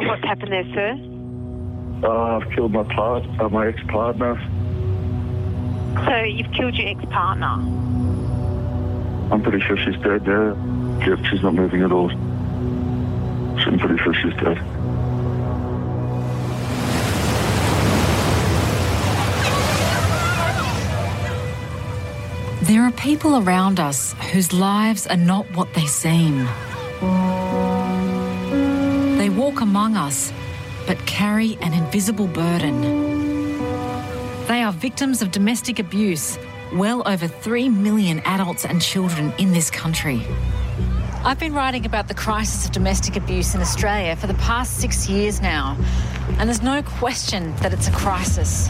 And what's happened there, sir? Uh, I've killed my part, uh, my ex-partner. So you've killed your ex-partner. I'm pretty sure she's dead. Yeah, yeah she's not moving at all. So I'm pretty sure she's dead. There are people around us whose lives are not what they seem. Walk among us, but carry an invisible burden. They are victims of domestic abuse, well over 3 million adults and children in this country. I've been writing about the crisis of domestic abuse in Australia for the past six years now, and there's no question that it's a crisis.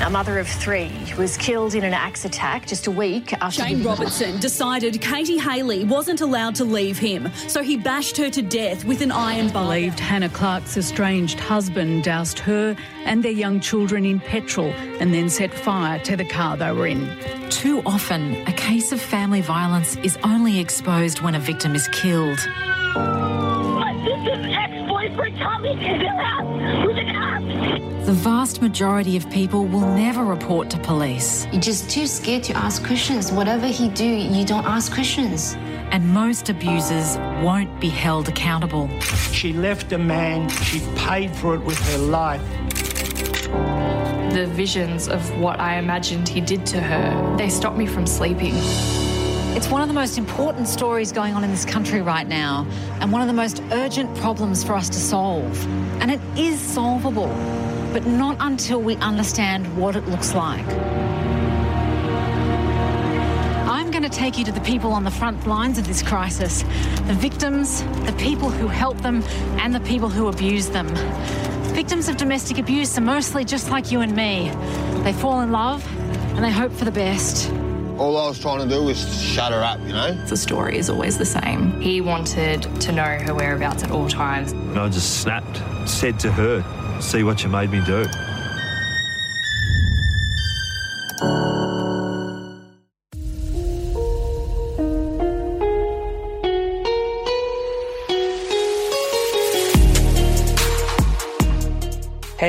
A mother of three was killed in an axe attack just a week after. Shane Robertson decided Katie Haley wasn't allowed to leave him, so he bashed her to death with an iron bar. Believed Hannah Clarke's estranged husband doused her and their young children in petrol and then set fire to the car they were in. Too often, a case of family violence is only exposed when a victim is killed. My sister's ex-boyfriend Tommy is around with an axe. The vast majority of people will never report to police. You're just too scared to ask questions. Whatever he do, you don't ask questions. And most abusers won't be held accountable. She left a man, she paid for it with her life. The visions of what I imagined he did to her, they stopped me from sleeping. It's one of the most important stories going on in this country right now, and one of the most urgent problems for us to solve. And it is solvable but not until we understand what it looks like. I'm going to take you to the people on the front lines of this crisis the victims, the people who help them, and the people who abuse them. Victims of domestic abuse are mostly just like you and me. They fall in love and they hope for the best. All I was trying to do was shut her up, you know? The story is always the same. He wanted to know her whereabouts at all times. And I just snapped, said to her, see what you made me do.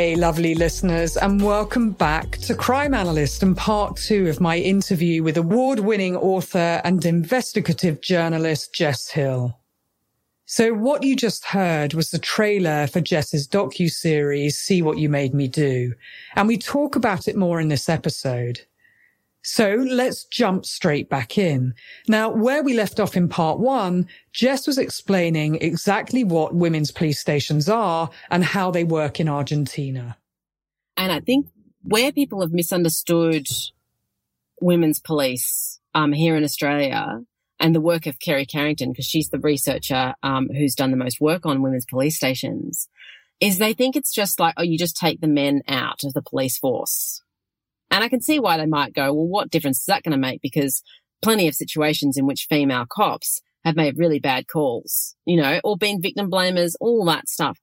Hey, lovely listeners, and welcome back to Crime Analyst and part two of my interview with award winning author and investigative journalist Jess Hill. So what you just heard was the trailer for Jess's docu-series, See What You Made Me Do. And we talk about it more in this episode. So let's jump straight back in. Now, where we left off in part one, Jess was explaining exactly what women's police stations are and how they work in Argentina. And I think where people have misunderstood women's police um, here in Australia and the work of Kerry Carrington, because she's the researcher um, who's done the most work on women's police stations, is they think it's just like, oh, you just take the men out of the police force. And I can see why they might go, well, what difference is that going to make? Because plenty of situations in which female cops have made really bad calls, you know, or been victim blamers, all that stuff.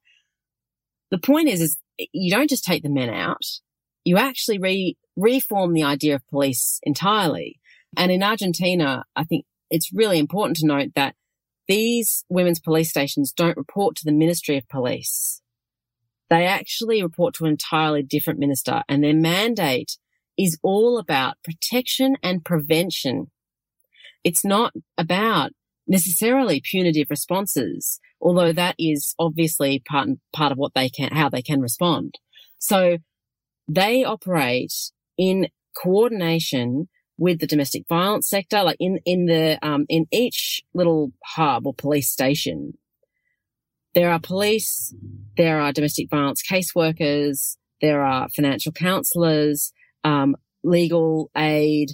The point is, is you don't just take the men out. You actually re- reform the idea of police entirely. And in Argentina, I think it's really important to note that these women's police stations don't report to the Ministry of Police. They actually report to an entirely different minister and their mandate is all about protection and prevention. It's not about necessarily punitive responses, although that is obviously part part of what they can, how they can respond. So they operate in coordination with the domestic violence sector, like in, in the, um, in each little hub or police station, there are police, there are domestic violence caseworkers, there are financial counselors, um, legal aid,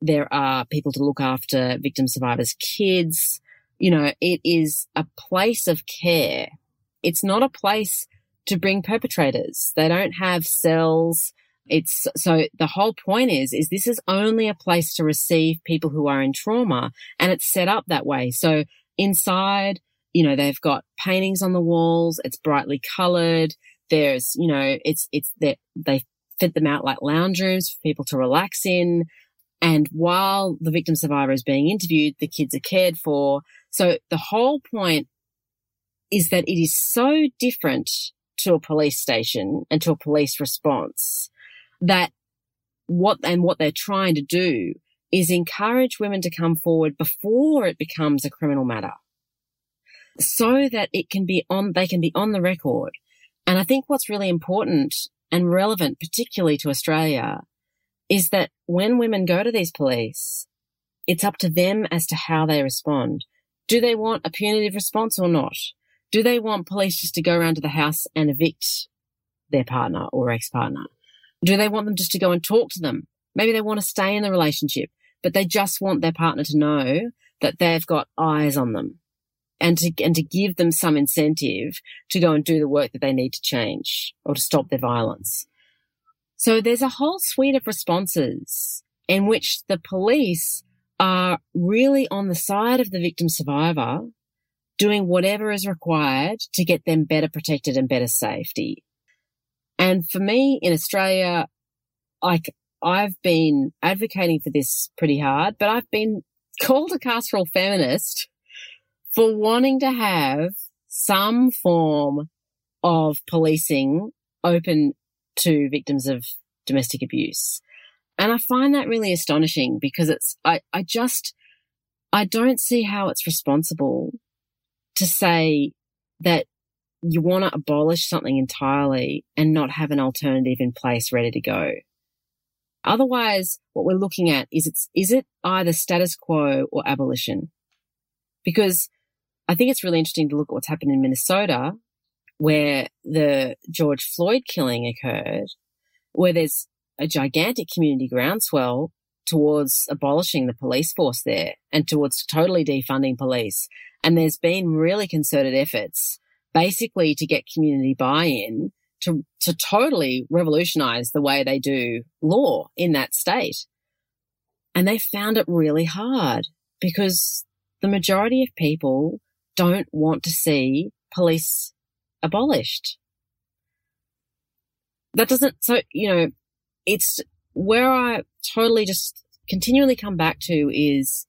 there are people to look after victim survivors' kids. You know, it is a place of care. It's not a place to bring perpetrators. They don't have cells it's so the whole point is, is this is only a place to receive people who are in trauma and it's set up that way. So inside, you know, they've got paintings on the walls. It's brightly colored. There's, you know, it's, it's that they fit them out like lounge rooms for people to relax in. And while the victim survivor is being interviewed, the kids are cared for. So the whole point is that it is so different to a police station and to a police response that what and what they're trying to do is encourage women to come forward before it becomes a criminal matter so that it can be on they can be on the record and i think what's really important and relevant particularly to australia is that when women go to these police it's up to them as to how they respond. Do they want a punitive response or not? Do they want police just to go around to the house and evict their partner or ex-partner? Do they want them just to go and talk to them? Maybe they want to stay in the relationship, but they just want their partner to know that they've got eyes on them and to, and to give them some incentive to go and do the work that they need to change or to stop their violence. So there's a whole suite of responses in which the police are really on the side of the victim survivor doing whatever is required to get them better protected and better safety. And for me in Australia, like I've been advocating for this pretty hard, but I've been called a carceral feminist for wanting to have some form of policing open to victims of domestic abuse. And I find that really astonishing because it's, I, I just, I don't see how it's responsible to say that you want to abolish something entirely and not have an alternative in place ready to go. Otherwise, what we're looking at is it's, is it either status quo or abolition? Because I think it's really interesting to look at what's happened in Minnesota, where the George Floyd killing occurred, where there's a gigantic community groundswell towards abolishing the police force there and towards totally defunding police. And there's been really concerted efforts basically to get community buy-in to, to totally revolutionize the way they do law in that state. And they found it really hard because the majority of people don't want to see police abolished. That doesn't, so, you know, it's where I totally just continually come back to is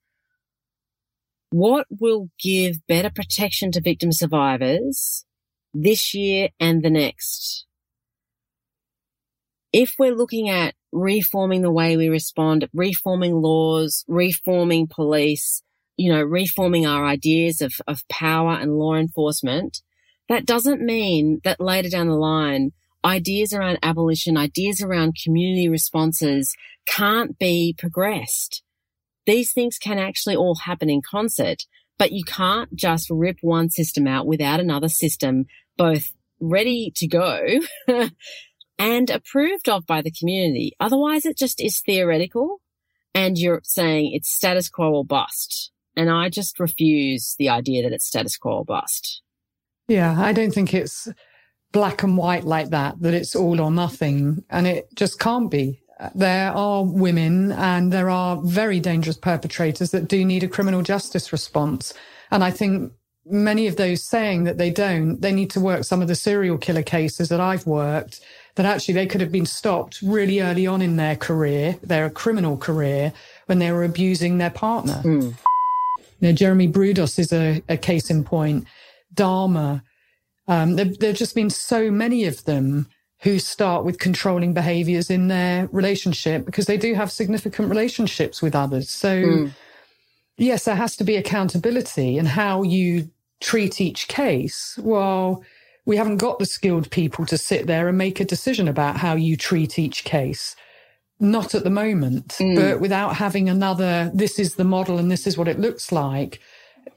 what will give better protection to victim survivors this year and the next? If we're looking at reforming the way we respond, reforming laws, reforming police, you know, reforming our ideas of, of power and law enforcement, that doesn't mean that later down the line, ideas around abolition, ideas around community responses can't be progressed these things can actually all happen in concert, but you can't just rip one system out without another system both ready to go and approved of by the community. Otherwise, it just is theoretical and you're saying it's status quo or bust. And I just refuse the idea that it's status quo or bust. Yeah, I don't think it's black and white like that, that it's all or nothing. And it just can't be there are women and there are very dangerous perpetrators that do need a criminal justice response. And I think many of those saying that they don't, they need to work some of the serial killer cases that I've worked that actually they could have been stopped really early on in their career, their criminal career, when they were abusing their partner. Mm. You know, Jeremy Brudos is a, a case in point. Dharma. Um, there, there have just been so many of them who start with controlling behaviors in their relationship because they do have significant relationships with others. So, mm. yes, there has to be accountability and how you treat each case. Well, we haven't got the skilled people to sit there and make a decision about how you treat each case. Not at the moment, mm. but without having another, this is the model and this is what it looks like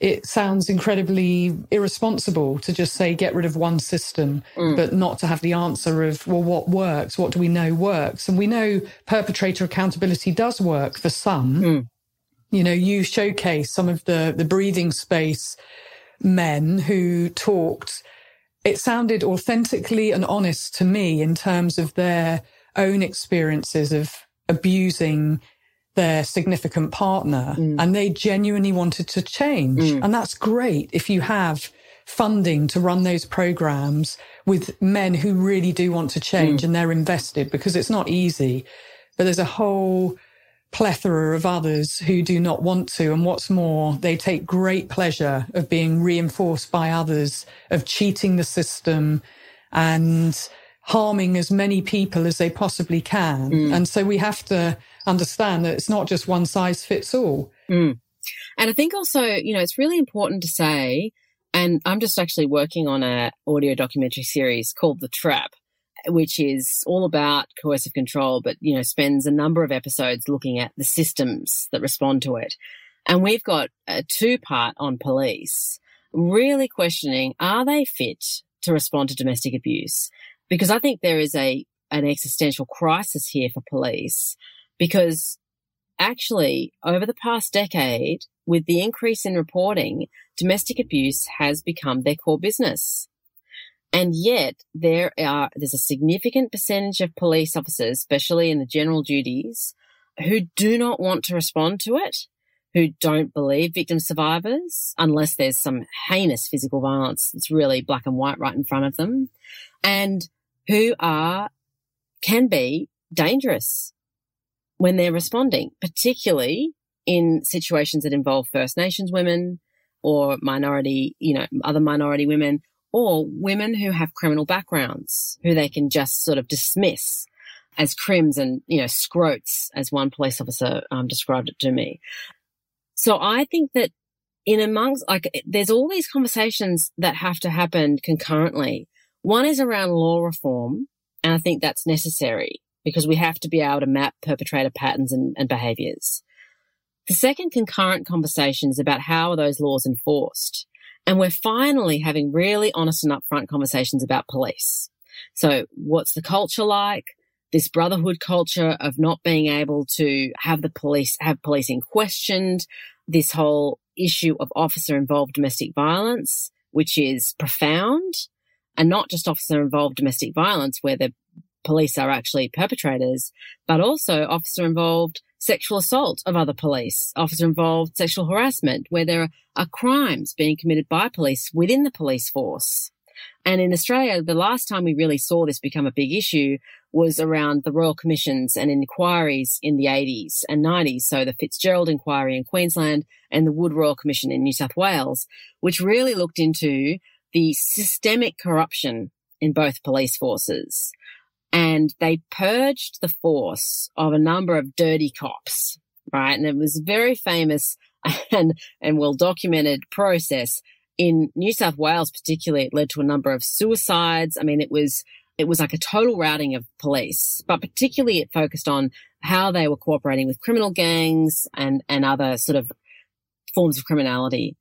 it sounds incredibly irresponsible to just say get rid of one system, mm. but not to have the answer of, well, what works? What do we know works? And we know perpetrator accountability does work for some. Mm. You know, you showcase some of the, the breathing space men who talked. It sounded authentically and honest to me in terms of their own experiences of abusing their significant partner mm. and they genuinely wanted to change. Mm. And that's great if you have funding to run those programs with men who really do want to change mm. and they're invested because it's not easy. But there's a whole plethora of others who do not want to. And what's more, they take great pleasure of being reinforced by others, of cheating the system and harming as many people as they possibly can. Mm. And so we have to understand that it's not just one size fits all. Mm. And I think also, you know, it's really important to say, and I'm just actually working on a audio documentary series called The Trap, which is all about coercive control, but, you know, spends a number of episodes looking at the systems that respond to it. And we've got a two part on police, really questioning, are they fit to respond to domestic abuse? Because I think there is a, an existential crisis here for police because actually over the past decade, with the increase in reporting, domestic abuse has become their core business. And yet there are, there's a significant percentage of police officers, especially in the general duties, who do not want to respond to it, who don't believe victim survivors unless there's some heinous physical violence that's really black and white right in front of them and who are, can be dangerous when they're responding, particularly in situations that involve First Nations women or minority, you know, other minority women or women who have criminal backgrounds who they can just sort of dismiss as crims and, you know, scroats, as one police officer um, described it to me. So I think that in amongst, like, there's all these conversations that have to happen concurrently. One is around law reform, and I think that's necessary because we have to be able to map perpetrator patterns and, and behaviors. The second concurrent conversation is about how are those laws enforced? And we're finally having really honest and upfront conversations about police. So what's the culture like? This brotherhood culture of not being able to have the police, have policing questioned, this whole issue of officer involved domestic violence, which is profound and not just officer involved domestic violence where the police are actually perpetrators, but also officer involved sexual assault of other police, officer involved sexual harassment, where there are crimes being committed by police within the police force. And in Australia, the last time we really saw this become a big issue was around the royal commissions and inquiries in the 80s and 90s. So the Fitzgerald inquiry in Queensland and the Wood Royal Commission in New South Wales, which really looked into the systemic corruption in both police forces and they purged the force of a number of dirty cops, right? And it was a very famous and, and well documented process in New South Wales, particularly. It led to a number of suicides. I mean, it was, it was like a total routing of police, but particularly it focused on how they were cooperating with criminal gangs and, and other sort of forms of criminality.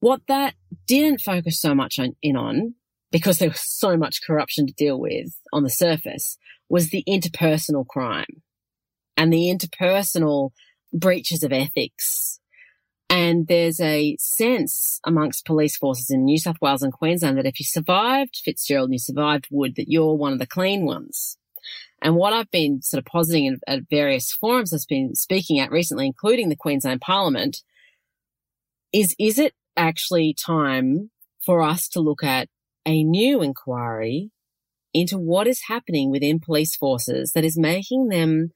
What that didn't focus so much on, in on because there was so much corruption to deal with on the surface was the interpersonal crime and the interpersonal breaches of ethics. And there's a sense amongst police forces in New South Wales and Queensland that if you survived Fitzgerald and you survived Wood, that you're one of the clean ones. And what I've been sort of positing at various forums I've been speaking at recently, including the Queensland Parliament, is, is it actually time for us to look at a new inquiry into what is happening within police forces that is making them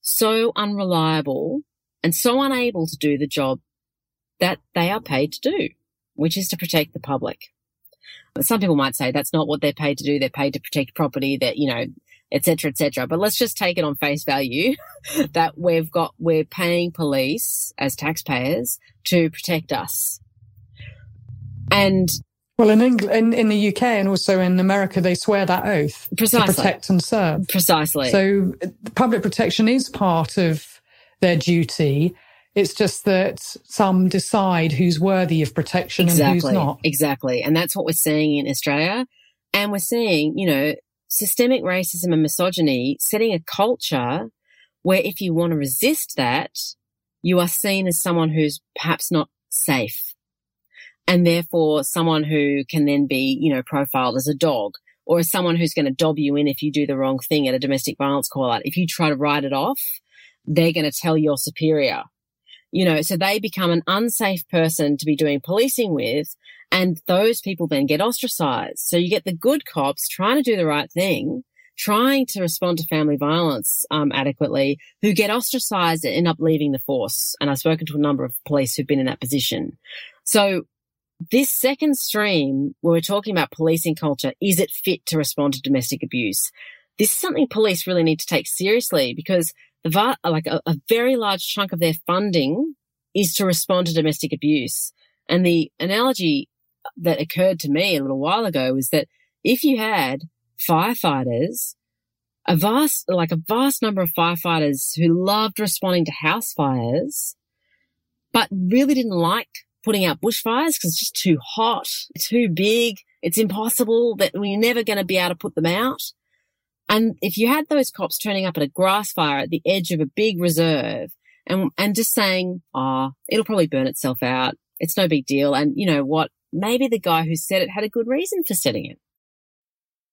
so unreliable and so unable to do the job that they are paid to do, which is to protect the public. Some people might say that's not what they're paid to do. They're paid to protect property that, you know, etc., etc. But let's just take it on face value that we've got, we're paying police as taxpayers to protect us. And well, in England, in, in the UK and also in America, they swear that oath Precisely. to protect and serve. Precisely. So uh, public protection is part of their duty. It's just that some decide who's worthy of protection exactly. and who's not. Exactly. And that's what we're seeing in Australia. And we're seeing, you know, systemic racism and misogyny setting a culture where if you want to resist that, you are seen as someone who's perhaps not safe and therefore someone who can then be, you know, profiled as a dog or as someone who's going to dob you in if you do the wrong thing at a domestic violence call out. If you try to write it off, they're going to tell your superior. You know, so they become an unsafe person to be doing policing with. And those people then get ostracized. So you get the good cops trying to do the right thing, trying to respond to family violence um, adequately who get ostracized and end up leaving the force. And I've spoken to a number of police who've been in that position. So this second stream, where we're talking about policing culture, is it fit to respond to domestic abuse? This is something police really need to take seriously because the like a, a very large chunk of their funding is to respond to domestic abuse. And the analogy that occurred to me a little while ago was that if you had firefighters, a vast, like a vast number of firefighters who loved responding to house fires, but really didn't like putting out bushfires because it's just too hot, too big. It's impossible that we're never going to be able to put them out. And if you had those cops turning up at a grass fire at the edge of a big reserve and, and just saying, oh, it'll probably burn itself out. It's no big deal. And you know what? Maybe the guy who said it had a good reason for setting it.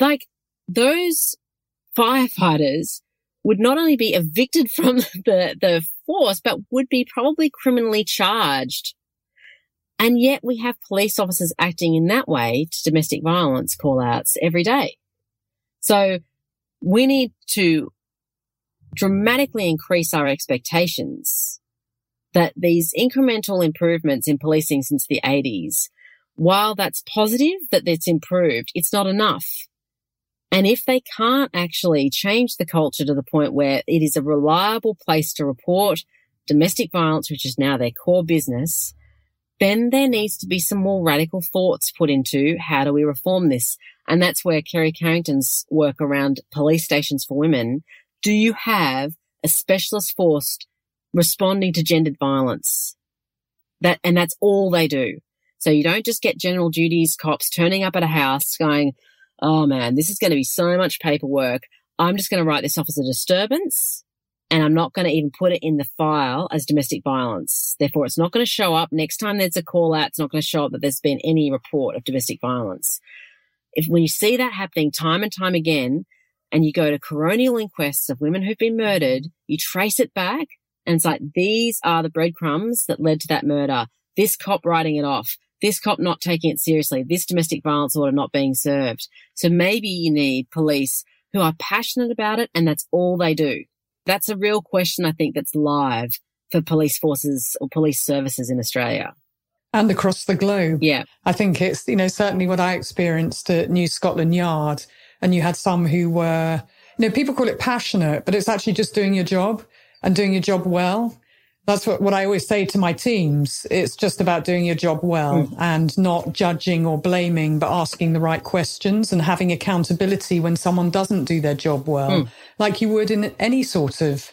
like those firefighters would not only be evicted from the, the force, but would be probably criminally charged. And yet we have police officers acting in that way to domestic violence call outs every day. So we need to dramatically increase our expectations that these incremental improvements in policing since the 80s, while that's positive that it's improved, it's not enough. And if they can't actually change the culture to the point where it is a reliable place to report domestic violence, which is now their core business, then there needs to be some more radical thoughts put into how do we reform this? And that's where Kerry Carrington's work around police stations for women. Do you have a specialist force responding to gendered violence? That, and that's all they do. So you don't just get general duties cops turning up at a house going, oh man, this is going to be so much paperwork. I'm just going to write this off as a disturbance and I'm not going to even put it in the file as domestic violence. Therefore, it's not going to show up next time there's a call out. It's not going to show up that there's been any report of domestic violence. If when you see that happening time and time again, and you go to coronial inquests of women who've been murdered, you trace it back, and it's like these are the breadcrumbs that led to that murder. This cop writing it off this cop not taking it seriously, this domestic violence order not being served. So maybe you need police who are passionate about it and that's all they do. That's a real question I think that's live for police forces or police services in Australia. And across the globe. Yeah. I think it's, you know, certainly what I experienced at New Scotland Yard. And you had some who were, you know, people call it passionate, but it's actually just doing your job and doing your job well. That's what, what I always say to my teams. It's just about doing your job well mm. and not judging or blaming, but asking the right questions and having accountability when someone doesn't do their job well, mm. like you would in any sort of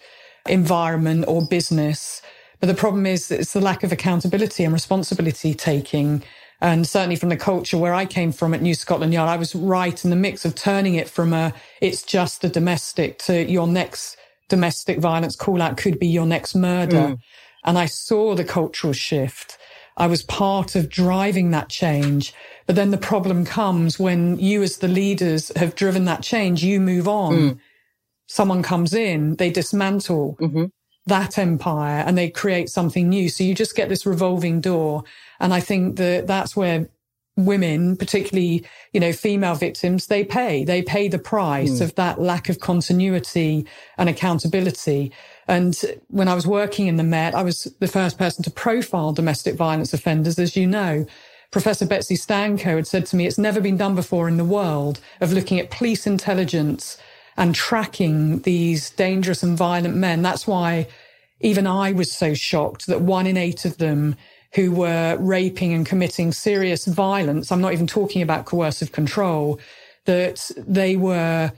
environment or business. But the problem is it's the lack of accountability and responsibility taking. And certainly from the culture where I came from at New Scotland Yard, I was right in the mix of turning it from a, it's just a domestic to your next domestic violence call out could be your next murder. Mm. And I saw the cultural shift. I was part of driving that change. But then the problem comes when you as the leaders have driven that change, you move on. Mm. Someone comes in, they dismantle mm-hmm. that empire and they create something new. So you just get this revolving door. And I think that that's where women, particularly, you know, female victims, they pay. They pay the price mm. of that lack of continuity and accountability. And when I was working in the Met, I was the first person to profile domestic violence offenders, as you know. Professor Betsy Stanko had said to me, it's never been done before in the world of looking at police intelligence and tracking these dangerous and violent men. That's why even I was so shocked that one in eight of them who were raping and committing serious violence. I'm not even talking about coercive control, that they were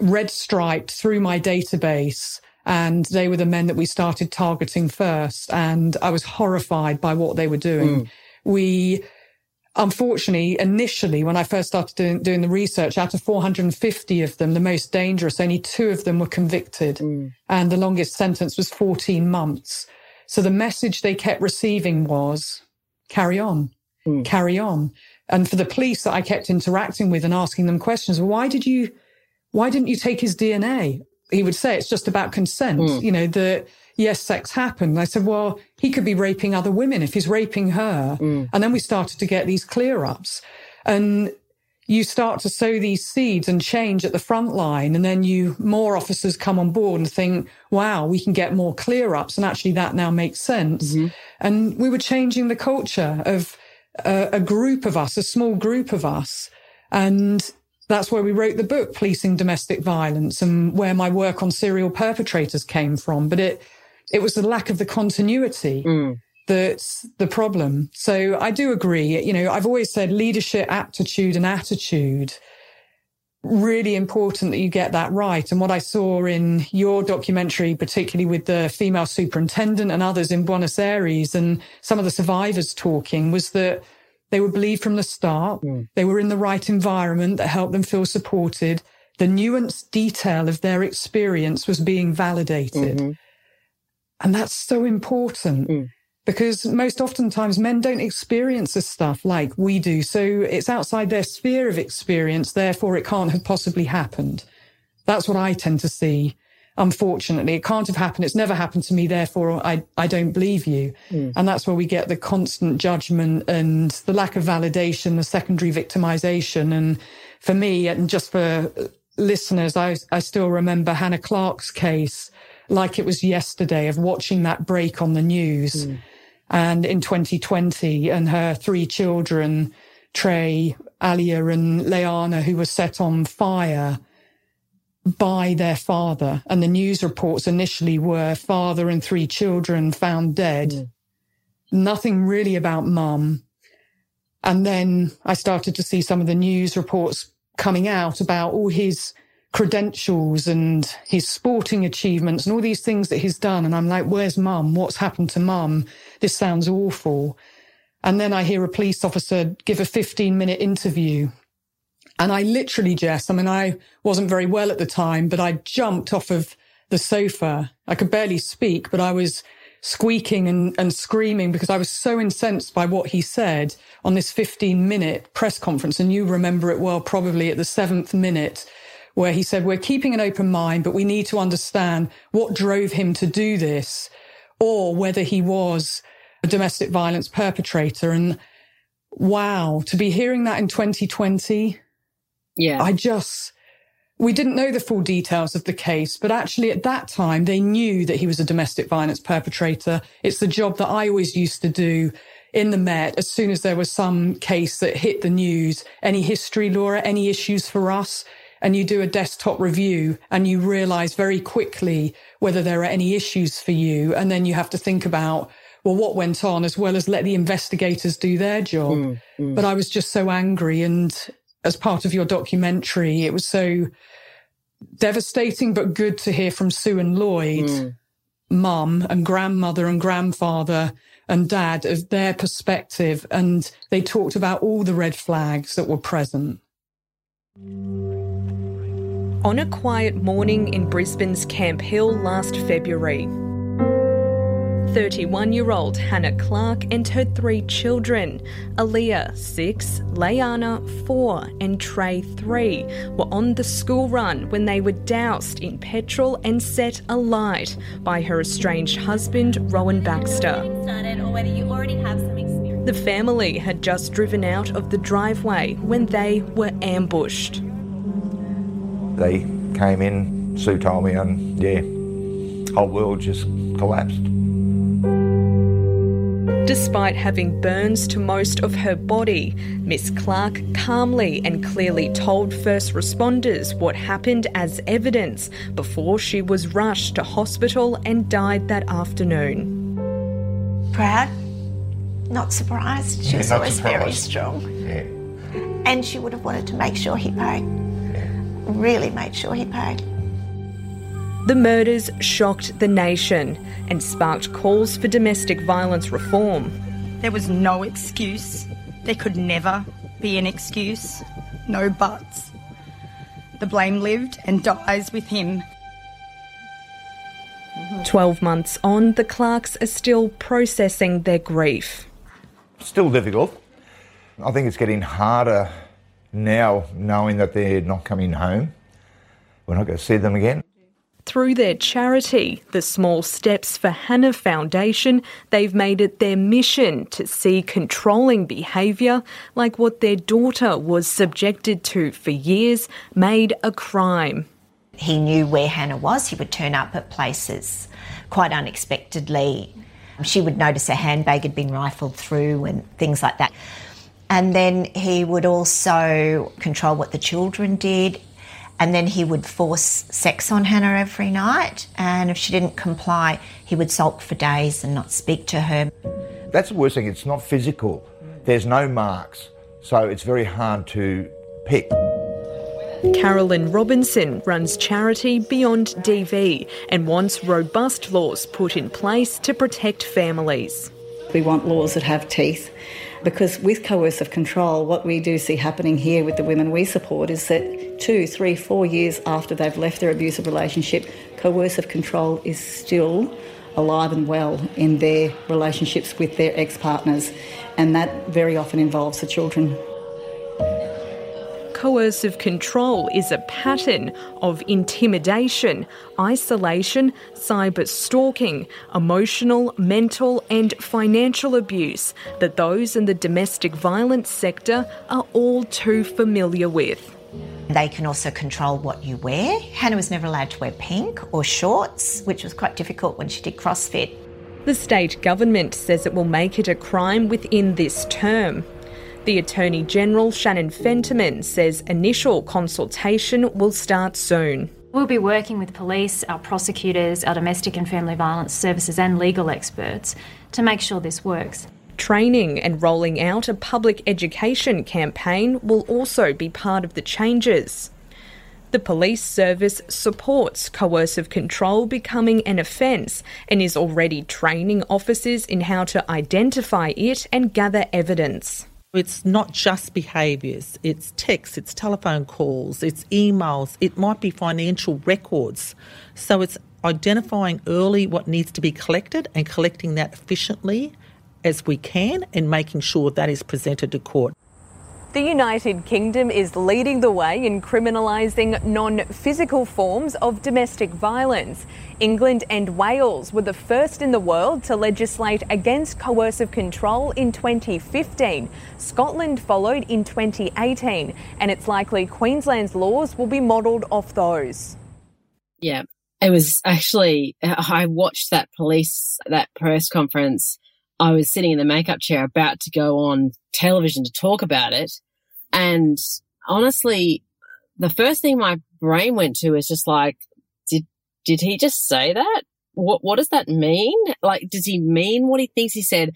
red striped through my database. And they were the men that we started targeting first. And I was horrified by what they were doing. Mm. We unfortunately, initially, when I first started doing, doing, the research, out of 450 of them, the most dangerous, only two of them were convicted. Mm. And the longest sentence was 14 months. So the message they kept receiving was carry on, mm. carry on. And for the police that I kept interacting with and asking them questions, why did you, why didn't you take his DNA? He would say it's just about consent. Mm. You know, the, yes, sex happened. I said, well, he could be raping other women if he's raping her. Mm. And then we started to get these clear ups and you start to sow these seeds and change at the front line. And then you, more officers come on board and think, wow, we can get more clear ups. And actually that now makes sense. Mm-hmm. And we were changing the culture of a, a group of us, a small group of us. And that's where we wrote the book, Policing Domestic Violence and where my work on serial perpetrators came from. But it, it was the lack of the continuity mm. That's the problem. So I do agree. You know, I've always said leadership, aptitude and attitude. Really important that you get that right. And what I saw in your documentary, particularly with the female superintendent and others in Buenos Aires and some of the survivors talking was that they were believed from the start. Mm. They were in the right environment that helped them feel supported. The nuanced detail of their experience was being validated. Mm-hmm. And that's so important mm. Because most oftentimes men don't experience this stuff like we do. So it's outside their sphere of experience. Therefore, it can't have possibly happened. That's what I tend to see. Unfortunately, it can't have happened. It's never happened to me. Therefore, I, I don't believe you. Mm. And that's where we get the constant judgment and the lack of validation, the secondary victimization. And for me, and just for listeners, I, I still remember Hannah Clarke's case like it was yesterday of watching that break on the news. Mm. And in 2020 and her three children, Trey, Aaliyah and Laianah, who were set on fire by their father. And the news reports initially were father and three children found dead. Mm. Nothing really about mum. And then I started to see some of the news reports coming out about all his credentials and his sporting achievements and all these things that he's done. And I'm like, where's mum? What's happened to mum? This sounds awful. And then I hear a police officer give a 15 minute interview. And I literally, Jess, I mean, I wasn't very well at the time, but I jumped off of the sofa. I could barely speak, but I was squeaking and, and screaming because I was so incensed by what he said on this 15 minute press conference. And you remember it well, probably at the seventh minute where he said, we're keeping an open mind, but we need to understand what drove him to do this or whether he was a domestic violence perpetrator. And wow, to be hearing that in 2020. Yeah. I just, we didn't know the full details of the case, but actually at that time they knew that he was a domestic violence perpetrator. It's the job that I always used to do in the Met as soon as there was some case that hit the news, any history, Laura, any issues for us and you do a desktop review and you realize very quickly whether there are any issues for you. And then you have to think about, well, what went on as well as let the investigators do their job. Mm, mm. But I was just so angry. And as part of your documentary, it was so devastating, but good to hear from Sue and Lloyd, mm. mum and grandmother and grandfather and dad of their perspective. And they talked about all the red flags that were present. On a quiet morning in Brisbane's Camp Hill last February, 31 year old Hannah Clarke and her three children, Aaliyah, 6, Laianah, 4, and Trey, 3, were on the school run when they were doused in petrol and set alight by her estranged husband, Rowan Baxter. The family had just driven out of the driveway when they were ambushed. They came in, Sue told me, and yeah, whole world just collapsed. Despite having burns to most of her body, Miss Clarke calmly and clearly told first responders what happened as evidence before she was rushed to hospital and died that afternoon. Proud not surprised. She yeah, was always surprised. very strong. Yeah. And she would have wanted to make sure he paid. Yeah. Really made sure he paid. The murders shocked the nation and sparked calls for domestic violence reform. There was no excuse There could never be an excuse, no buts. The blame lived and dies with him. 12 months on, the Clarkes are still processing their grief. Still difficult. I think it's getting harder now knowing that they're not coming home. We're not going to see them again. Through their charity, the Small Steps for Hannah Foundation, they've made it their mission to see controlling behaviour, like what their daughter was subjected to for years, made a crime. He knew where Hannah was. He would turn up at places quite unexpectedly. She would notice a handbag had been rifled through and things like that. And then he would also control what the children did. And then he would force sex on Hannah every night. And if she didn't comply, he would sulk for days and not speak to her. That's the worst thing. It's not physical. There's no marks. So it's very hard to pick. Carolyn Robinson runs charity Beyond DV and wants robust laws put in place to protect families. We want laws that have teeth because with coercive control, what we do see happening here with the women we support is that two, three, four years after they've left their abusive relationship, coercive control is still alive and well in their relationships with their ex partners, and that very often involves the children. Coercive control is a pattern of intimidation, isolation, cyber stalking, emotional, mental, and financial abuse that those in the domestic violence sector are all too familiar with. They can also control what you wear. Hannah was never allowed to wear pink or shorts, which was quite difficult when she did CrossFit. The state government says it will make it a crime within this term. The Attorney General, Shannon Fentiman, says initial consultation will start soon. We'll be working with police, our prosecutors, our domestic and family violence services, and legal experts to make sure this works. Training and rolling out a public education campaign will also be part of the changes. The police service supports coercive control becoming an offence and is already training officers in how to identify it and gather evidence. It's not just behaviours, it's texts, it's telephone calls, it's emails, it might be financial records. So it's identifying early what needs to be collected and collecting that efficiently as we can and making sure that is presented to court. The United Kingdom is leading the way in criminalising non physical forms of domestic violence. England and Wales were the first in the world to legislate against coercive control in 2015. Scotland followed in 2018, and it's likely Queensland's laws will be modelled off those. Yeah, it was actually, I watched that police, that press conference. I was sitting in the makeup chair about to go on television to talk about it. And honestly, the first thing my brain went to is just like, did, did he just say that? What, what does that mean? Like, does he mean what he thinks he said?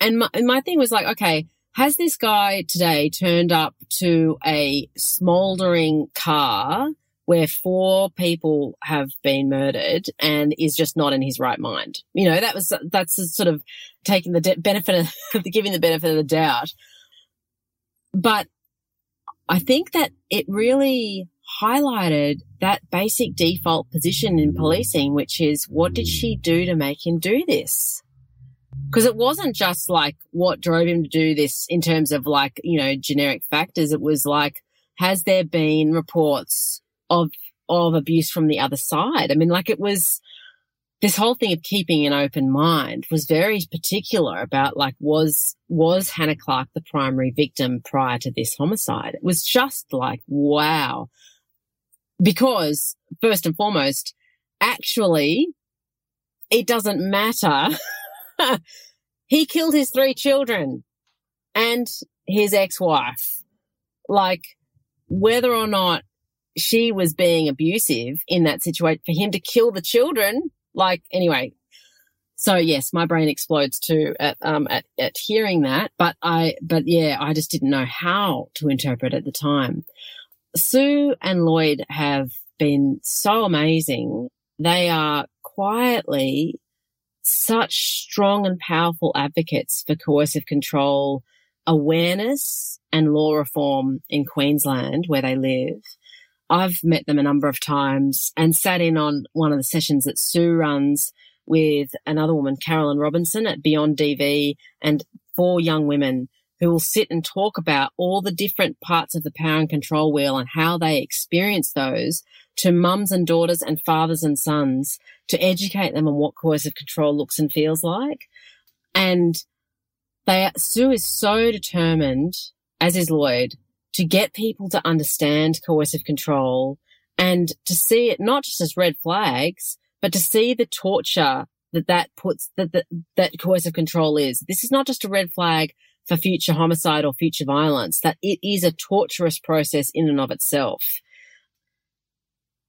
And my, and my thing was like, okay, has this guy today turned up to a smoldering car where four people have been murdered and is just not in his right mind? You know, that was, that's sort of taking the de- benefit of, giving the benefit of the doubt. But I think that it really highlighted that basic default position in policing, which is what did she do to make him do this? Because it wasn't just like what drove him to do this in terms of like, you know, generic factors. It was like, has there been reports of, of abuse from the other side? I mean, like it was, this whole thing of keeping an open mind was very particular about like was was Hannah Clarke the primary victim prior to this homicide? It was just like wow. Because first and foremost, actually it doesn't matter. he killed his three children and his ex-wife. Like whether or not she was being abusive in that situation for him to kill the children like, anyway. So yes, my brain explodes too at, um, at, at hearing that. But I, but yeah, I just didn't know how to interpret at the time. Sue and Lloyd have been so amazing. They are quietly such strong and powerful advocates for coercive control awareness and law reform in Queensland where they live. I've met them a number of times and sat in on one of the sessions that Sue runs with another woman, Carolyn Robinson at Beyond DV and four young women who will sit and talk about all the different parts of the power and control wheel and how they experience those to mums and daughters and fathers and sons to educate them on what coercive control looks and feels like. And they, Sue is so determined, as is Lloyd, to get people to understand coercive control and to see it not just as red flags, but to see the torture that that puts that that, that coercive control is. This is not just a red flag for future homicide or future violence, that it is a torturous process in and of itself.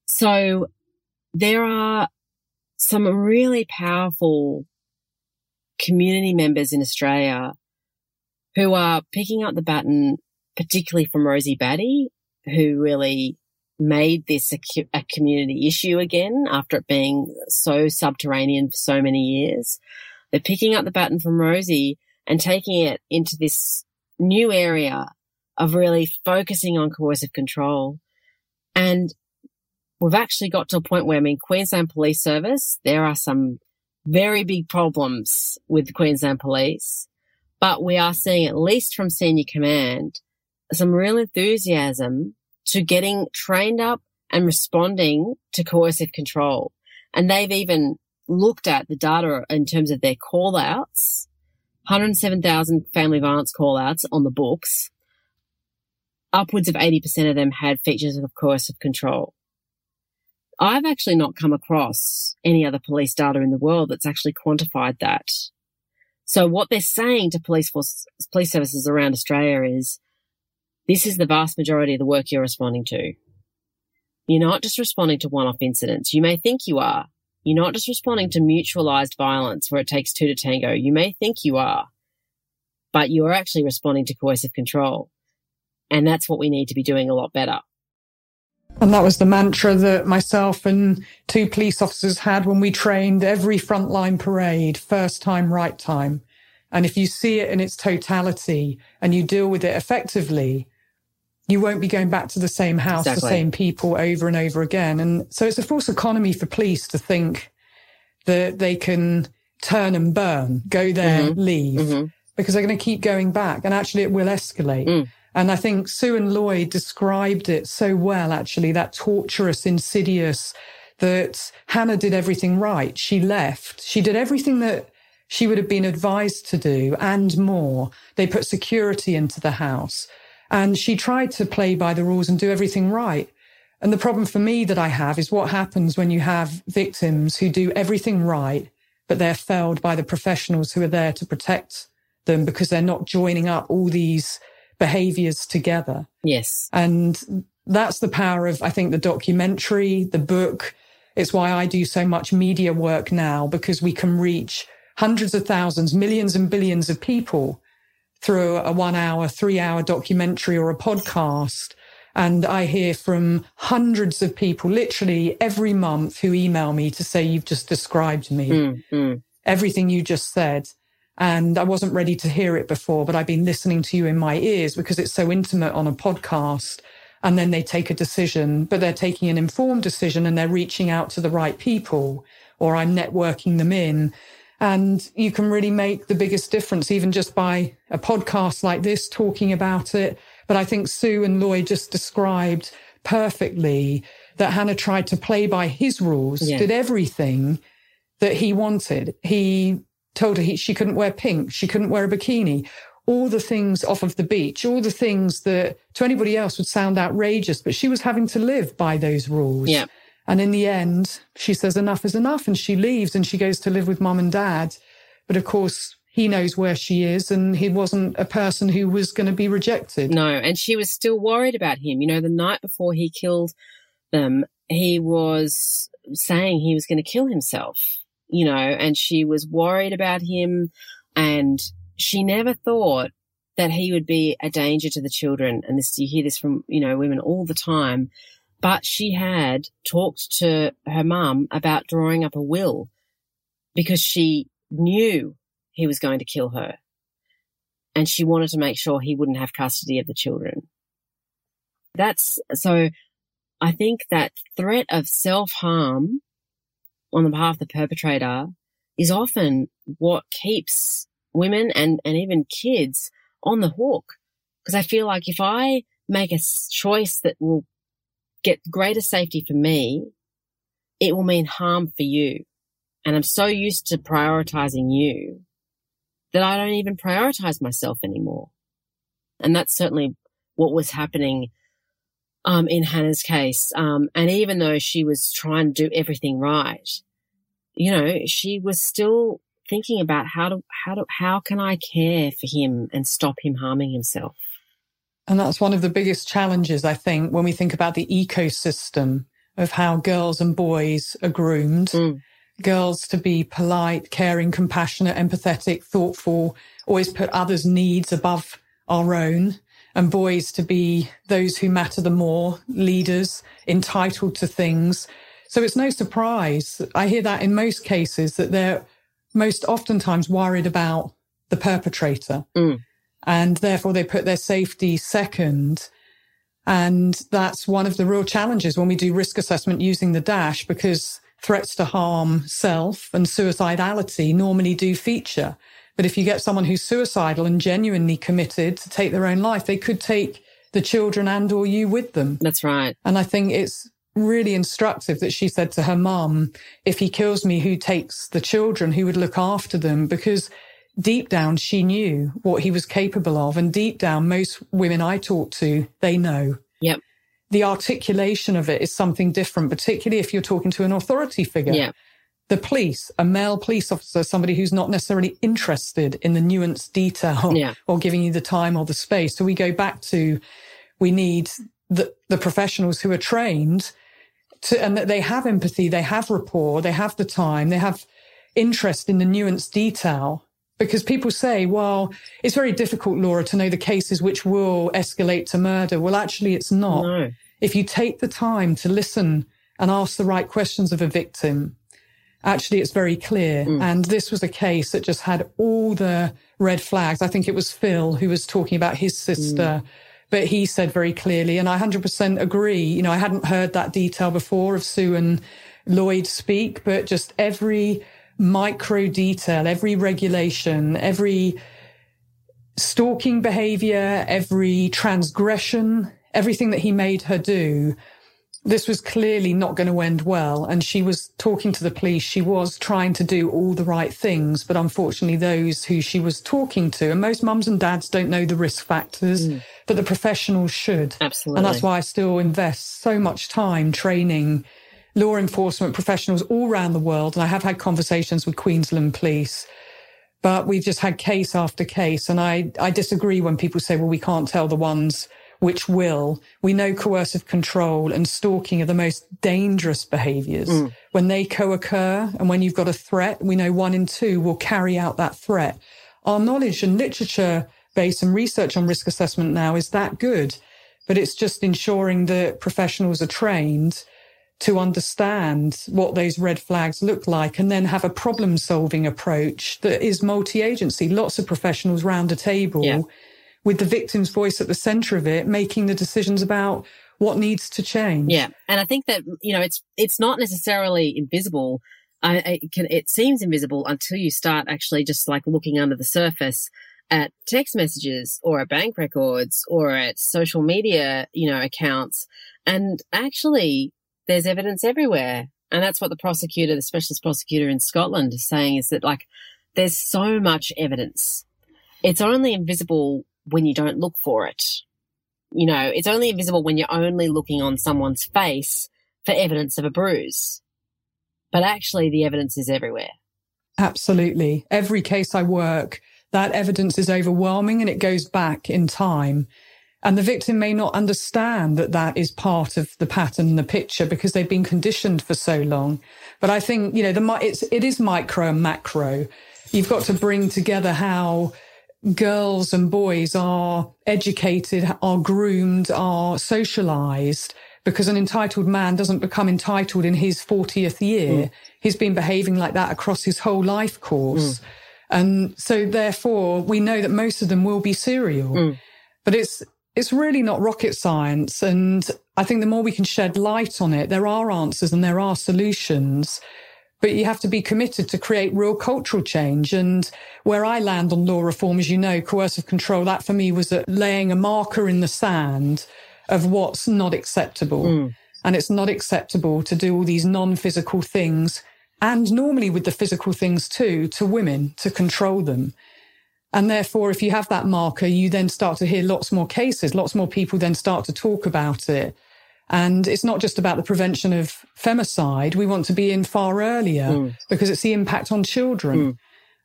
So there are some really powerful community members in Australia who are picking up the baton, particularly from Rosie Batty, who really made this a, a, community issue again after it being so subterranean for so many years. They're picking up the baton from Rosie and taking it into this new area of really focusing on coercive control. And we've actually got to a point where, I mean, Queensland Police Service, there are some very big problems with Queensland Police, but we are seeing, at least from senior command, some real enthusiasm to getting trained up and responding to coercive control. And they've even looked at the data in terms of their call outs, 107,000 family violence call outs on the books. Upwards of 80% of them had features of coercive control. I've actually not come across any other police data in the world that's actually quantified that. So what they're saying to police force, police services around Australia is this is the vast majority of the work you're responding to. You're not just responding to one-off incidents. You may think you are. You're not just responding to mutualized violence where it takes two to tango. You may think you are, but you are actually responding to coercive control. And that's what we need to be doing a lot better. And that was the mantra that myself and two police officers had when we trained every frontline parade, first time, right time. And if you see it in its totality and you deal with it effectively, you won't be going back to the same house, exactly. the same people over and over again. And so it's a false economy for police to think that they can turn and burn, go there, mm-hmm. leave, mm-hmm. because they're going to keep going back. And actually it will escalate. Mm. And I think Sue and Lloyd described it so well, actually, that torturous, insidious, that Hannah did everything right. She left. She did everything that she would have been advised to do and more. They put security into the house. And she tried to play by the rules and do everything right. And the problem for me that I have is what happens when you have victims who do everything right, but they're failed by the professionals who are there to protect them because they're not joining up all these behaviors together. Yes. And that's the power of, I think, the documentary, the book. It's why I do so much media work now because we can reach hundreds of thousands, millions and billions of people through a one hour, three hour documentary or a podcast. And I hear from hundreds of people literally every month who email me to say, you've just described me. Mm, mm. Everything you just said. And I wasn't ready to hear it before, but I've been listening to you in my ears because it's so intimate on a podcast. And then they take a decision, but they're taking an informed decision and they're reaching out to the right people or I'm networking them in. And you can really make the biggest difference, even just by a podcast like this, talking about it. But I think Sue and Lloyd just described perfectly that Hannah tried to play by his rules, yeah. did everything that he wanted. He told her he, she couldn't wear pink. She couldn't wear a bikini. All the things off of the beach, all the things that to anybody else would sound outrageous, but she was having to live by those rules. Yeah. And in the end, she says enough is enough and she leaves and she goes to live with mom and dad. But of course, he knows where she is and he wasn't a person who was going to be rejected. No. And she was still worried about him. You know, the night before he killed them, he was saying he was going to kill himself, you know, and she was worried about him and she never thought that he would be a danger to the children. And this, you hear this from, you know, women all the time but she had talked to her mum about drawing up a will because she knew he was going to kill her. and she wanted to make sure he wouldn't have custody of the children. That's so I think that threat of self harm on the behalf of the perpetrator is often what keeps women and, and even kids on the hook. Because I feel like if I make a choice that will get greater safety for me, it will mean harm for you. And I'm so used to prioritizing you that I don't even prioritize myself anymore. And that's certainly what was happening um, in Hannah's case. Um, and even though she was trying to do everything right, you know, she was still thinking about how to how to how can I care for him and stop him harming himself. And that's one of the biggest challenges, I think, when we think about the ecosystem of how girls and boys are groomed. Mm. Girls to be polite, caring, compassionate, empathetic, thoughtful, always put others' needs above our own and boys to be those who matter the more, leaders, entitled to things. So it's no surprise. I hear that in most cases that they're most oftentimes worried about the perpetrator. Mm. And therefore they put their safety second. And that's one of the real challenges when we do risk assessment using the DASH because threats to harm self and suicidality normally do feature. But if you get someone who's suicidal and genuinely committed to take their own life, they could take the children and or you with them. That's right. And I think it's really instructive that she said to her mum, if he kills me, who takes the children? Who would look after them? Because deep down, she knew what he was capable of. And deep down, most women I talk to, they know. Yep. The articulation of it is something different, particularly if you're talking to an authority figure. Yeah the police, a male police officer, somebody who's not necessarily interested in the nuanced detail yeah. or giving you the time or the space. So we go back to we need the, the professionals who are trained to, and that they have empathy, they have rapport, they have the time, they have interest in the nuanced detail. Because people say, well, it's very difficult, Laura, to know the cases which will escalate to murder. Well, actually, it's not. No. If you take the time to listen and ask the right questions of a victim, actually it's very clear. Mm. And this was a case that just had all the red flags. I think it was Phil who was talking about his sister. Mm. But he said very clearly, and I 100% agree. You know, I hadn't heard that detail before of Sue and Lloyd speak, but just every micro detail, every regulation, every stalking behavior, every transgression, everything that he made her do this was clearly not going to end well. And she was talking to the police. She was trying to do all the right things. But unfortunately, those who she was talking to, and most mums and dads don't know the risk factors, mm. but the professionals should. Absolutely. And that's why I still invest so much time training law enforcement professionals all around the world. And I have had conversations with Queensland police but we've just had case after case. And I, I disagree when people say, well, we can't tell the ones which will. We know coercive control and stalking are the most dangerous behaviors. Mm. When they co-occur and when you've got a threat, we know one in two will carry out that threat. Our knowledge and literature base and research on risk assessment now is that good, but it's just ensuring that professionals are trained to understand what those red flags look like and then have a problem solving approach that is multi agency. Lots of professionals round a table yeah with the victim's voice at the center of it, making the decisions about what needs to change. Yeah. And I think that, you know, it's, it's not necessarily invisible. I, it, can, it seems invisible until you start actually just like looking under the surface at text messages or at bank records or at social media, you know, accounts. And actually there's evidence everywhere. And that's what the prosecutor, the specialist prosecutor in Scotland is saying is that like there's so much evidence. It's only invisible when you don't look for it. You know, it's only invisible when you're only looking on someone's face for evidence of a bruise. But actually, the evidence is everywhere. Absolutely. Every case I work, that evidence is overwhelming and it goes back in time. And the victim may not understand that that is part of the pattern the picture because they've been conditioned for so long. But I think, you know, the, it's, it is micro and macro. You've got to bring together how girls and boys are educated, are groomed, are socialized because an entitled man doesn't become entitled in his 40th year. Mm. He's been behaving like that across his whole life course. Mm. And so therefore we know that most of them will be serial. Mm. But it's it's really not rocket science. And I think the more we can shed light on it, there are answers and there are solutions. But you have to be committed to create real cultural change. And where I land on law reform, as you know, coercive control, that for me was laying a marker in the sand of what's not acceptable. Mm. And it's not acceptable to do all these non physical things and normally with the physical things too to women to control them. And therefore, if you have that marker, you then start to hear lots more cases, lots more people then start to talk about it. And it's not just about the prevention of femicide. We want to be in far earlier Mm. because it's the impact on children.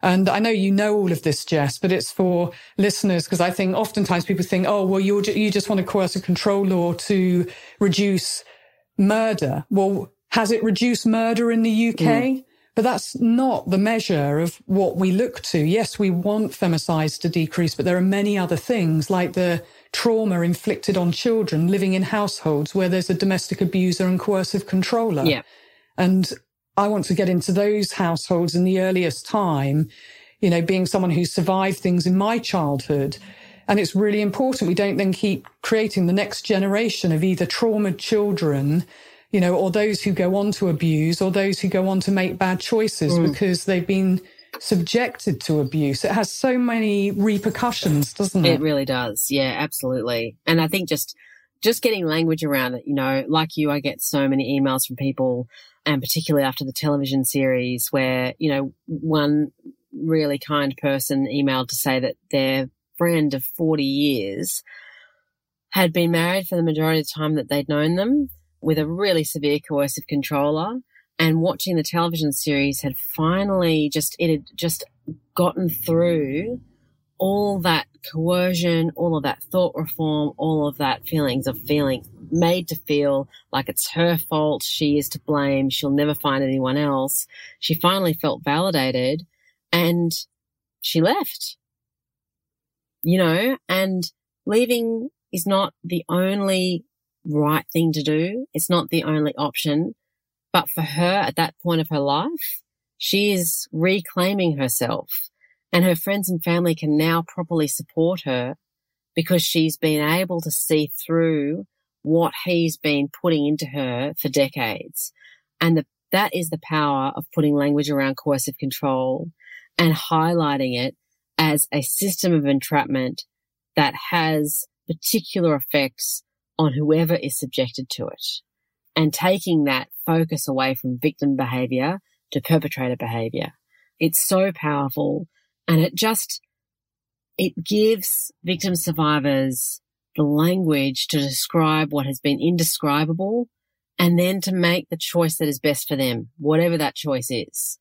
And I know you know all of this, Jess, but it's for listeners because I think oftentimes people think, oh, well, you're, ju- you just want a coercive control law to reduce murder. Well, has it reduced murder in the UK? Mm. But that's not the measure of what we look to. Yes, we want femicides to decrease, but there are many other things like the trauma inflicted on children living in households where there's a domestic abuser and coercive controller. Yeah. And I want to get into those households in the earliest time, you know, being someone who survived things in my childhood. And it's really important we don't then keep creating the next generation of either traumatized children, you know, or those who go on to abuse or those who go on to make bad choices Mm. because they've been subjected to abuse. It has so many repercussions, doesn't it? It really does. Yeah, absolutely. And I think just just getting language around it, you know, like you, I get so many emails from people, and particularly after the television series, where you know one really kind person emailed to say that their friend of forty years had been married for the majority of the time that they'd known them with a really severe coercive controller and watching the television series had finally just it had just gotten through all that coercion, all of that thought reform, all of that feelings of feeling made to feel like it's her fault, she is to blame, she'll never find anyone else. She finally felt validated and she left. You know, and leaving is not the only right thing to do. It's not the only option. But for her at that point of her life, she is reclaiming herself and her friends and family can now properly support her because she's been able to see through what he's been putting into her for decades. And the, that is the power of putting language around coercive control and highlighting it as a system of entrapment that has particular effects on whoever is subjected to it and taking that focus away from victim behavior to perpetrator behavior. It's so powerful and it just, it gives victim survivors the language to describe what has been indescribable and then to make the choice that is best for them, whatever that choice is.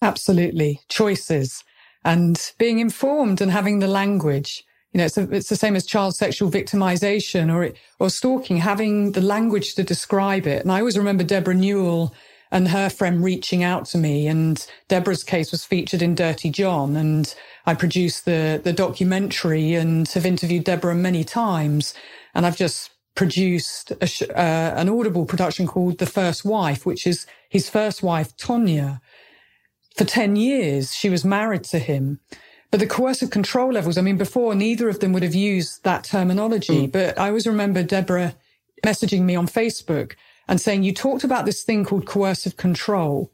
Absolutely. Choices and being informed and having the language. You know, it's, a, it's the same as child sexual victimization or, or stalking, having the language to describe it. And I always remember Debra Newell and her friend reaching out to me and Debra's case was featured in Dirty John and I produced the, the documentary and have interviewed Debra many times. And I've just produced sh- uh, an audible production called The First Wife, which is his first wife, Tonya. For 10 years, she was married to him. But the coercive control levels, I mean, before neither of them would have used that terminology. Mm. But I always remember Debra messaging me on Facebook and saying, you talked about this thing called coercive control.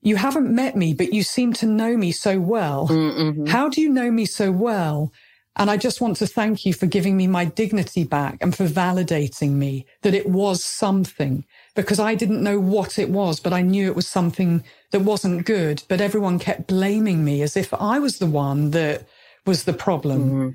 You haven't met me, but you seem to know me so well. Mm-hmm. How do you know me so well? And I just want to thank you for giving me my dignity back and for validating me that it was something because I didn't know what it was, but I knew it was something that wasn't good. But everyone kept blaming me as if I was the one that was the problem. Mm-hmm.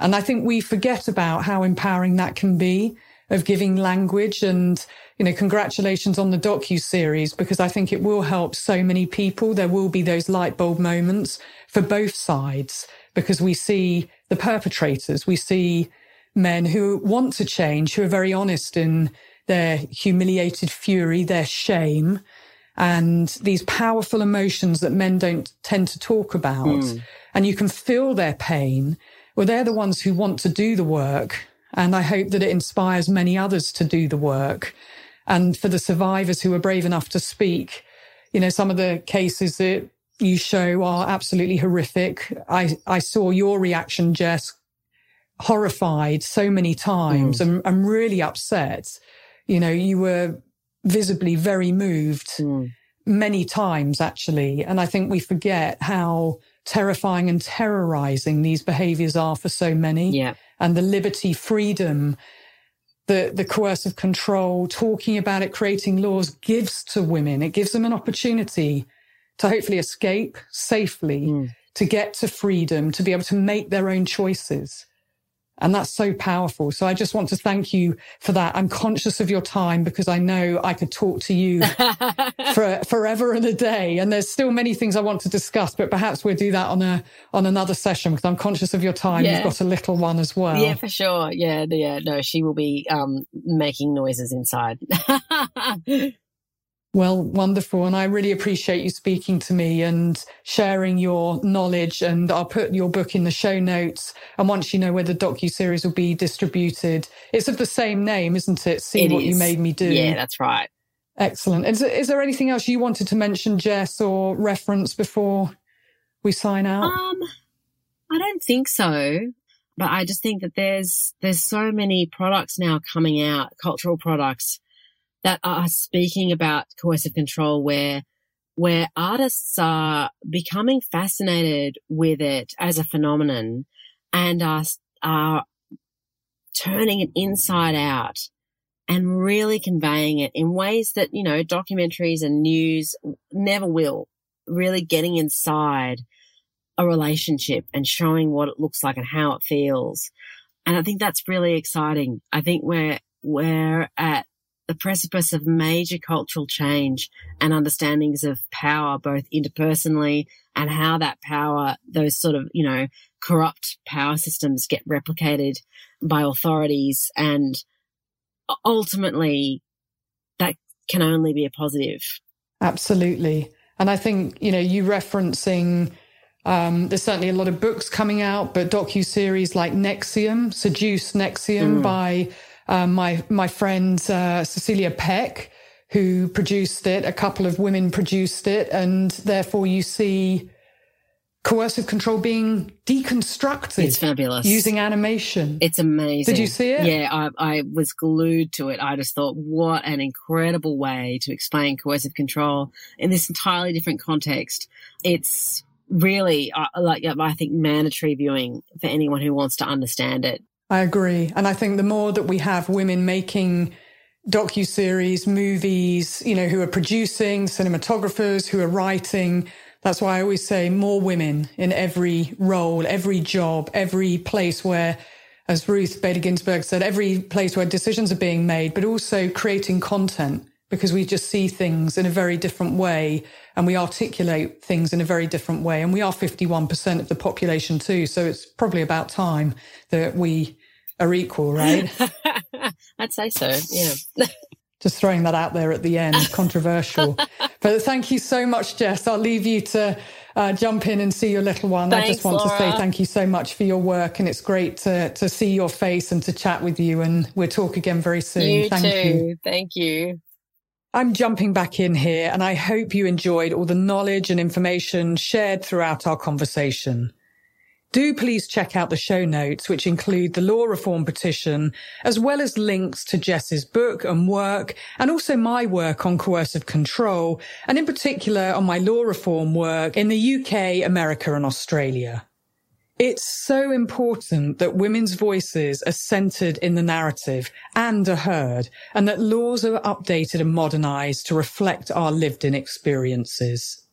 And I think we forget about how empowering that can be of giving language and, you know, congratulations on the docu series because I think it will help so many people. There will be those light bulb moments for both sides because we see the perpetrators, we see men who want to change, who are very honest in their humiliated fury, their shame, and these powerful emotions that men don't tend to talk about. Mm. And you can feel their pain. Well, they're the ones who want to do the work. And I hope that it inspires many others to do the work. And for the survivors who are brave enough to speak, you know, some of the cases that you show are absolutely horrific. I, I saw your reaction, Jess, horrified so many times Mm. and I'm really upset. You know, you were visibly very moved Mm. many times, actually. And I think we forget how terrifying and terrorizing these behaviors are for so many. Yeah. And the liberty, freedom, the, the coercive control, talking about it, creating laws gives to women. It gives them an opportunity to hopefully escape safely, to get to freedom, to be able to make their own choices. And that's so powerful. So I just want to thank you for that. I'm conscious of your time because I know I could talk to you for forever and a day. And there's still many things I want to discuss, but perhaps we'll do that on a, on another session because I'm conscious of your time. Yeah. You've got a little one as well. Yeah, for sure. Yeah, yeah. No, she will be um, making noises inside. Well, wonderful. And I really appreciate you speaking to me and sharing your knowledge. And I'll put your book in the show notes. And once you know where the docu-series will be distributed, it's of the same name, isn't it? See It what you made me do. Yeah, that's right. Excellent. Is, is there anything else you wanted to mention, Jess, or reference before we sign out? Um, I don't think so. But I just think that there's there's so many products now coming out, cultural products that are speaking about coercive control where where artists are becoming fascinated with it as a phenomenon and are are turning it inside out and really conveying it in ways that, you know, documentaries and news never will. Really getting inside a relationship and showing what it looks like and how it feels. And I think that's really exciting. I think we're, we're at the precipice of major cultural change and understandings of power, both interpersonally and how that power, those sort of, you know, corrupt power systems get replicated by authorities. And ultimately that can only be a positive. Absolutely. And I think, you know, you referencing, um, there's certainly a lot of books coming out, but docu-series like NXIVM, Seduce NXIVM Mm. by um, my, my friend uh, Cecilia Peck, who produced it. A couple of women produced it. And therefore you see coercive control being deconstructed. It's fabulous. Using animation. It's amazing. Did you see it? Yeah, I, I was glued to it. I just thought, what an incredible way to explain coercive control in this entirely different context. It's really uh, like I think mandatory viewing for anyone who wants to understand it. I agree. And I think the more that we have women making docu-series, movies, you know, who are producing, cinematographers, who are writing, that's why I always say more women in every role, every job, every place where, as Ruth Bader Ginsburg said, every place where decisions are being made, but also creating content because we just see things in a very different way and we articulate things in a very different way. And we are 51% of the population too. So it's probably about time that we are equal, right? I'd say so. Yeah. Just throwing that out there at the end, controversial. but thank you so much, Jess. I'll leave you to uh, jump in and see your little one. Thanks, I just want to say thank you so much for your work, and it's great to to see your face and to chat with you. And we'll talk again very soon. You thank too. you. Thank you. I'm jumping back in here, and I hope you enjoyed all the knowledge and information shared throughout our conversation. Do please check out the show notes, which include the law reform petition, as well as links to Jess's book and work, and also my work on coercive control, and in particular on my law reform work in the UK, America, and Australia. It's so important that women's voices are centered in the narrative and are heard, and that laws are updated and modernized to reflect our lived in experiences.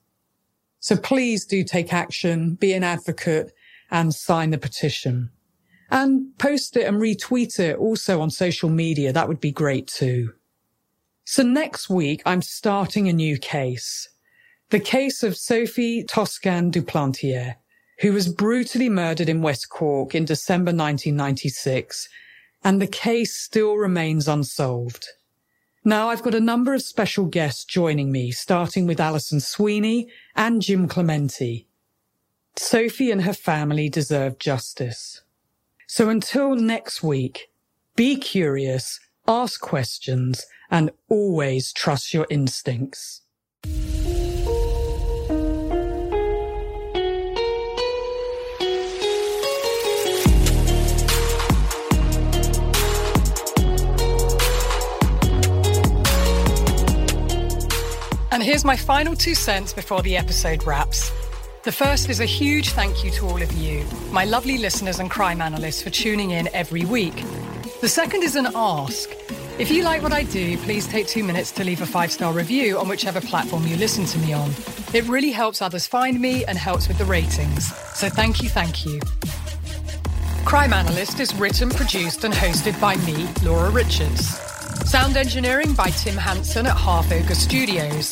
So please do take action, be an advocate, and sign the petition. And post it and retweet it also on social media. That would be great too. So next week, I'm starting a new case. The case of Sophie Toscan du Plantier, who was brutally murdered in West Cork in December 1996. And the case still remains unsolved. Now I've got a number of special guests joining me, starting with Alison Sweeney and Jim Clementi. Sophie and her family deserve justice. So until next week, be curious, ask questions, and always trust your instincts. And here's my final two cents before the episode wraps. The first is a huge thank you to all of you, my lovely listeners and crime analysts, for tuning in every week. The second is an ask. If you like what I do, please take two minutes to leave a five star review on whichever platform you listen to me on. It really helps others find me and helps with the ratings. So thank you, thank you. Crime Analyst is written, produced, and hosted by me, Laura Richards. Sound engineering by Tim Hanson at Half Ogre Studios.